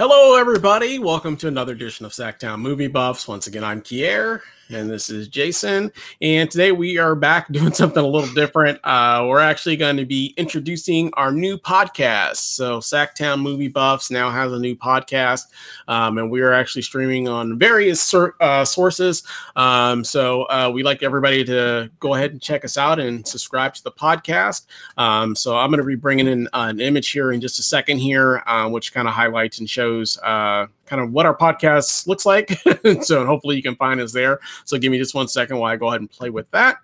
Hello, everybody. Welcome to another edition of SacTown Movie Buffs. Once again, I'm Kier, and this is Jason. And today we are back doing something a little different. Uh, we're actually going to be introducing our new podcast. So, SacTown Movie Buffs now has a new podcast, um, and we are actually streaming on various sur- uh, sources. Um, so, uh, we like everybody to go ahead and check us out and subscribe to the podcast. Um, so, I'm going to be bringing in an image here in just a second here, uh, which kind of highlights and shows shows uh, kind of what our podcast looks like. so hopefully you can find us there. So give me just one second while I go ahead and play with that.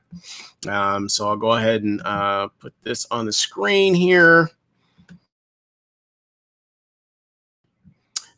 Um, so I'll go ahead and uh, put this on the screen here.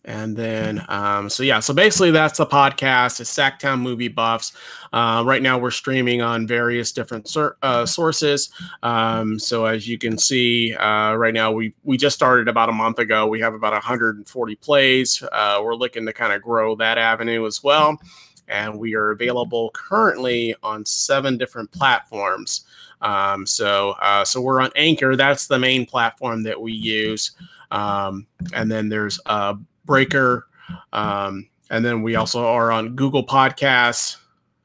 And then, um, so yeah, so basically that's the podcast. It's SacTown Movie Buffs. Uh, right now we're streaming on various different sur- uh, sources. Um, so as you can see, uh, right now we we just started about a month ago. We have about 140 plays. Uh, we're looking to kind of grow that avenue as well. And we are available currently on seven different platforms. Um, so uh, so we're on Anchor. That's the main platform that we use. Um, and then there's uh, Breaker. Um, and then we also are on Google Podcasts,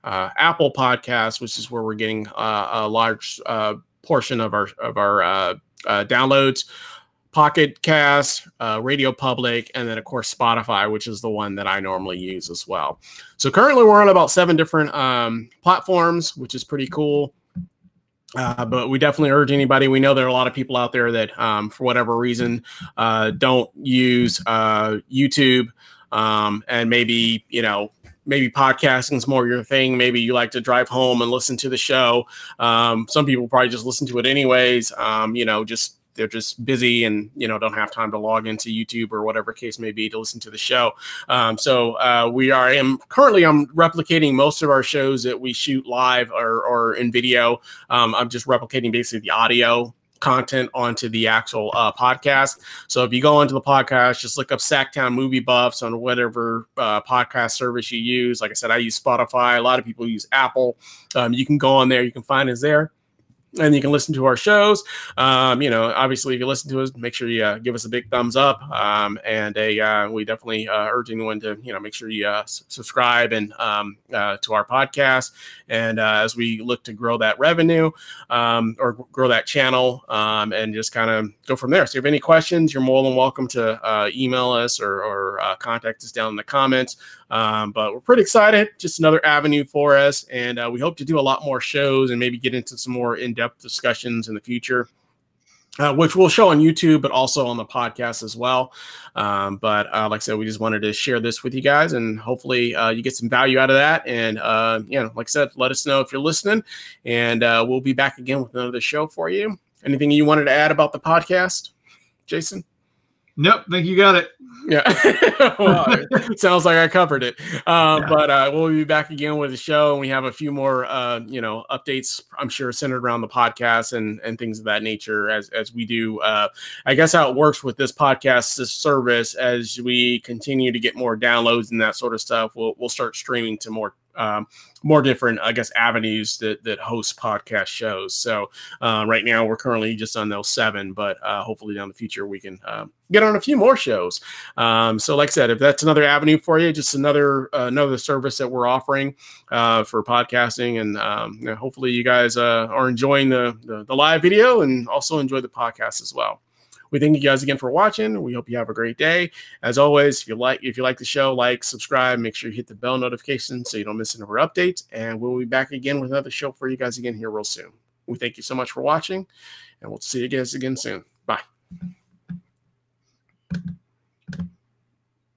uh, Apple Podcasts, which is where we're getting uh, a large uh, portion of our of our uh, uh, downloads. Pocket Cast, uh, Radio Public, and then of course Spotify, which is the one that I normally use as well. So currently we're on about seven different um, platforms, which is pretty cool. Uh, but we definitely urge anybody. We know there are a lot of people out there that, um, for whatever reason, uh, don't use uh, YouTube, um, and maybe you know maybe podcasting is more your thing. Maybe you like to drive home and listen to the show. Um, some people probably just listen to it anyways. Um, you know, just they're just busy and you know don't have time to log into YouTube or whatever case may be to listen to the show. Um, so uh, we are. Am currently I'm replicating most of our shows that we shoot live or, or in video. Um, I'm just replicating basically the audio content onto the actual uh, podcast. So if you go onto the podcast, just look up SacTown Movie Buffs on whatever uh, podcast service you use. Like I said, I use Spotify. A lot of people use Apple. Um, you can go on there. You can find us there and you can listen to our shows. Um, you know, obviously, if you listen to us, make sure you uh, give us a big thumbs up. Um, and a, uh, we definitely uh, urge anyone to, you know, make sure you uh, subscribe and um, uh, to our podcast. And uh, as we look to grow that revenue um, or grow that channel um, and just kind of go from there. So, if you have any questions, you're more than welcome to email us or, or contact us down in the comments. Um, but we're pretty excited. Just another avenue for us. And we hope to do a lot more shows and maybe get into some more in depth discussions in the future. Uh, which we'll show on YouTube, but also on the podcast as well. Um, but uh, like I said, we just wanted to share this with you guys, and hopefully uh, you get some value out of that. And uh, you know, like I said, let us know if you're listening, and uh, we'll be back again with another show for you. Anything you wanted to add about the podcast, Jason? Nope, think you got it. Yeah, well, sounds like I covered it. Um, yeah. But uh, we'll be back again with the show, and we have a few more, uh, you know, updates. I'm sure centered around the podcast and and things of that nature. As as we do, uh, I guess how it works with this podcast, this service, as we continue to get more downloads and that sort of stuff, we'll we'll start streaming to more um, more different, I guess, avenues that that host podcast shows. So uh, right now we're currently just on those seven, but uh, hopefully down the future we can uh, get on a few more shows. Um, so like I said, if that's another avenue for you, just another uh, another service that we're offering uh, for podcasting, and um, hopefully you guys uh, are enjoying the, the the live video and also enjoy the podcast as well. We thank you guys again for watching. We hope you have a great day. As always, if you like if you like the show, like, subscribe, make sure you hit the bell notification so you don't miss any of our updates. And we'll be back again with another show for you guys again here real soon. We thank you so much for watching, and we'll see you guys again soon. Bye.